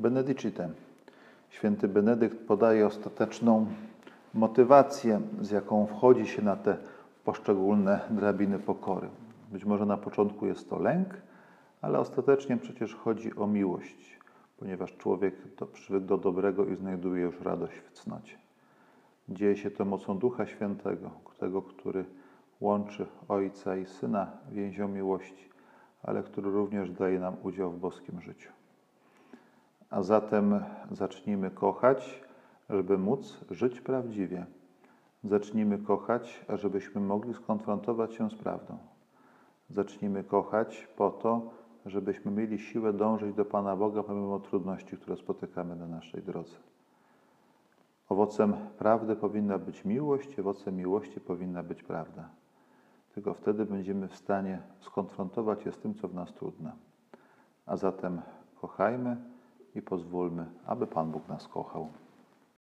Benedicite. Święty Benedykt podaje ostateczną motywację, z jaką wchodzi się na te poszczególne drabiny pokory. Być może na początku jest to lęk, ale ostatecznie przecież chodzi o miłość, ponieważ człowiek to przywykł do dobrego i znajduje już radość w cnocie. Dzieje się to mocą Ducha Świętego, tego, który łączy Ojca i Syna więzią miłości, ale który również daje nam udział w boskim życiu. A zatem zacznijmy kochać, żeby móc żyć prawdziwie. Zacznijmy kochać, ażebyśmy mogli skonfrontować się z prawdą. Zacznijmy kochać po to, żebyśmy mieli siłę dążyć do Pana Boga pomimo trudności, które spotykamy na naszej drodze. Owocem prawdy powinna być miłość, owocem miłości powinna być prawda. Tylko wtedy będziemy w stanie skonfrontować się z tym, co w nas trudne. A zatem kochajmy i pozwólmy, aby Pan Bóg nas kochał.